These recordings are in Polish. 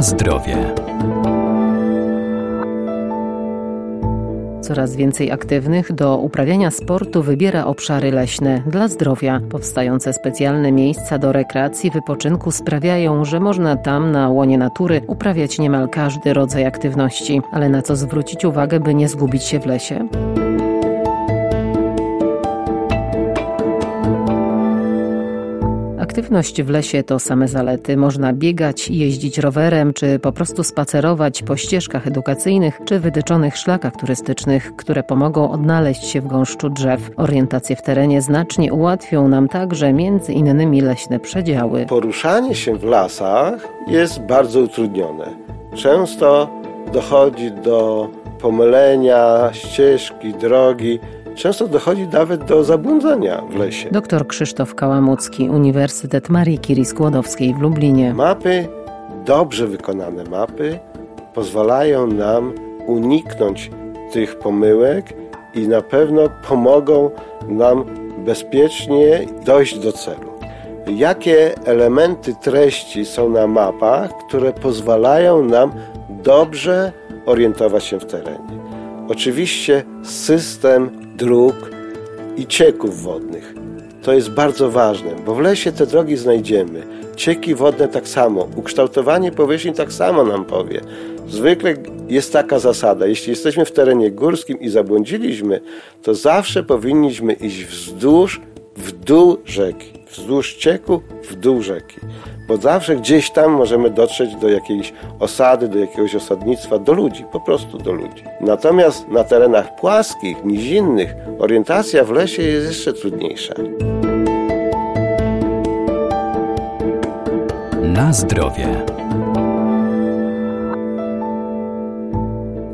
Zdrowie. Coraz więcej aktywnych do uprawiania sportu wybiera obszary leśne dla zdrowia. Powstające specjalne miejsca do rekreacji, wypoczynku sprawiają, że można tam na łonie natury uprawiać niemal każdy rodzaj aktywności. Ale na co zwrócić uwagę, by nie zgubić się w lesie? Aktywność w lesie to same zalety. Można biegać, jeździć rowerem, czy po prostu spacerować po ścieżkach edukacyjnych, czy wytyczonych szlakach turystycznych, które pomogą odnaleźć się w gąszczu drzew. Orientację w terenie znacznie ułatwią nam także między innymi leśne przedziały. Poruszanie się w lasach jest bardzo utrudnione. Często dochodzi do pomylenia ścieżki, drogi Często dochodzi nawet do zabłądzenia w lesie. Dr Krzysztof Kałamucki, Uniwersytet Marii Curie Skłodowskiej w Lublinie. Mapy, dobrze wykonane mapy, pozwalają nam uniknąć tych pomyłek i na pewno pomogą nam bezpiecznie dojść do celu. Jakie elementy treści są na mapach, które pozwalają nam dobrze orientować się w terenie? Oczywiście system dróg i cieków wodnych. To jest bardzo ważne, bo w lesie te drogi znajdziemy. Cieki wodne tak samo, ukształtowanie powierzchni tak samo nam powie. Zwykle jest taka zasada, jeśli jesteśmy w terenie górskim i zabłądziliśmy, to zawsze powinniśmy iść wzdłuż, w dół rzeki, wzdłuż cieku, w dół rzeki bo zawsze gdzieś tam możemy dotrzeć do jakiejś osady, do jakiegoś osadnictwa, do ludzi, po prostu do ludzi. Natomiast na terenach płaskich, nizinnych, orientacja w lesie jest jeszcze trudniejsza. Na zdrowie.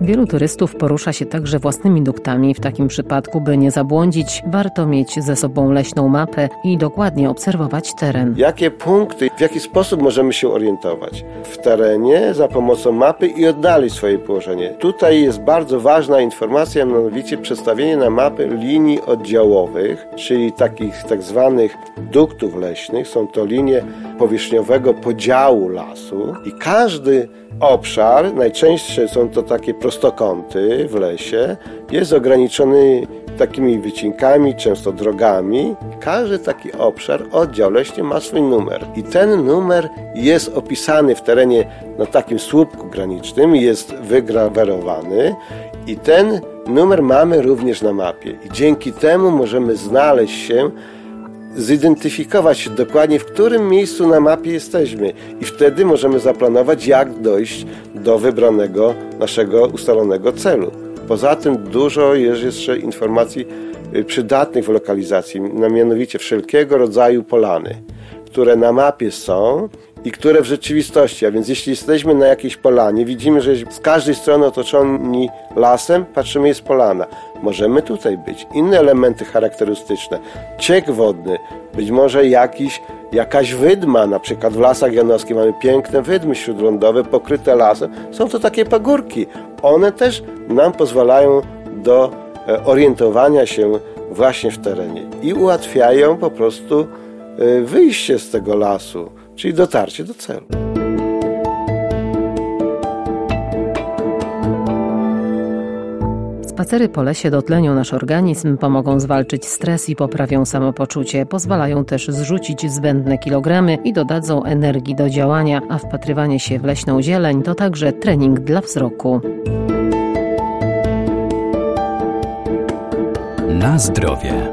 Wielu turystów porusza się także własnymi duktami. W takim przypadku, by nie zabłądzić, warto mieć ze sobą leśną mapę i dokładnie obserwować teren. Jakie punkty, w jaki sposób możemy się orientować w terenie za pomocą mapy i oddalić swoje położenie. Tutaj jest bardzo ważna informacja, mianowicie przedstawienie na mapy linii oddziałowych, czyli takich tak zwanych duktów leśnych. Są to linie powierzchniowego podziału lasu i każdy obszar, najczęściej są to takie prostokąty w lesie, jest ograniczony takimi wycinkami, często drogami. Każdy taki obszar, oddział leśny ma swój numer i ten numer jest opisany w terenie na takim słupku granicznym, jest wygrawerowany i ten numer mamy również na mapie i dzięki temu możemy znaleźć się zidentyfikować dokładnie, w którym miejscu na mapie jesteśmy i wtedy możemy zaplanować, jak dojść do wybranego naszego ustalonego celu. Poza tym dużo jest jeszcze informacji y, przydatnych w lokalizacji, mianowicie wszelkiego rodzaju polany, które na mapie są i które w rzeczywistości, a więc jeśli jesteśmy na jakiejś polanie, widzimy, że z każdej strony otoczeni lasem, patrzymy, jest polana. Możemy tutaj być. Inne elementy charakterystyczne. Ciek wodny, być może jakiś, jakaś wydma, na przykład w lasach janowskich mamy piękne wydmy śródlądowe pokryte lasem. Są to takie pagórki. One też nam pozwalają do e, orientowania się właśnie w terenie i ułatwiają po prostu wyjście z tego lasu czyli dotarcie do celu. Spacery po lesie dotlenią nasz organizm, pomogą zwalczyć stres i poprawią samopoczucie. Pozwalają też zrzucić zbędne kilogramy i dodadzą energii do działania, a wpatrywanie się w leśną zieleń to także trening dla wzroku. Na zdrowie.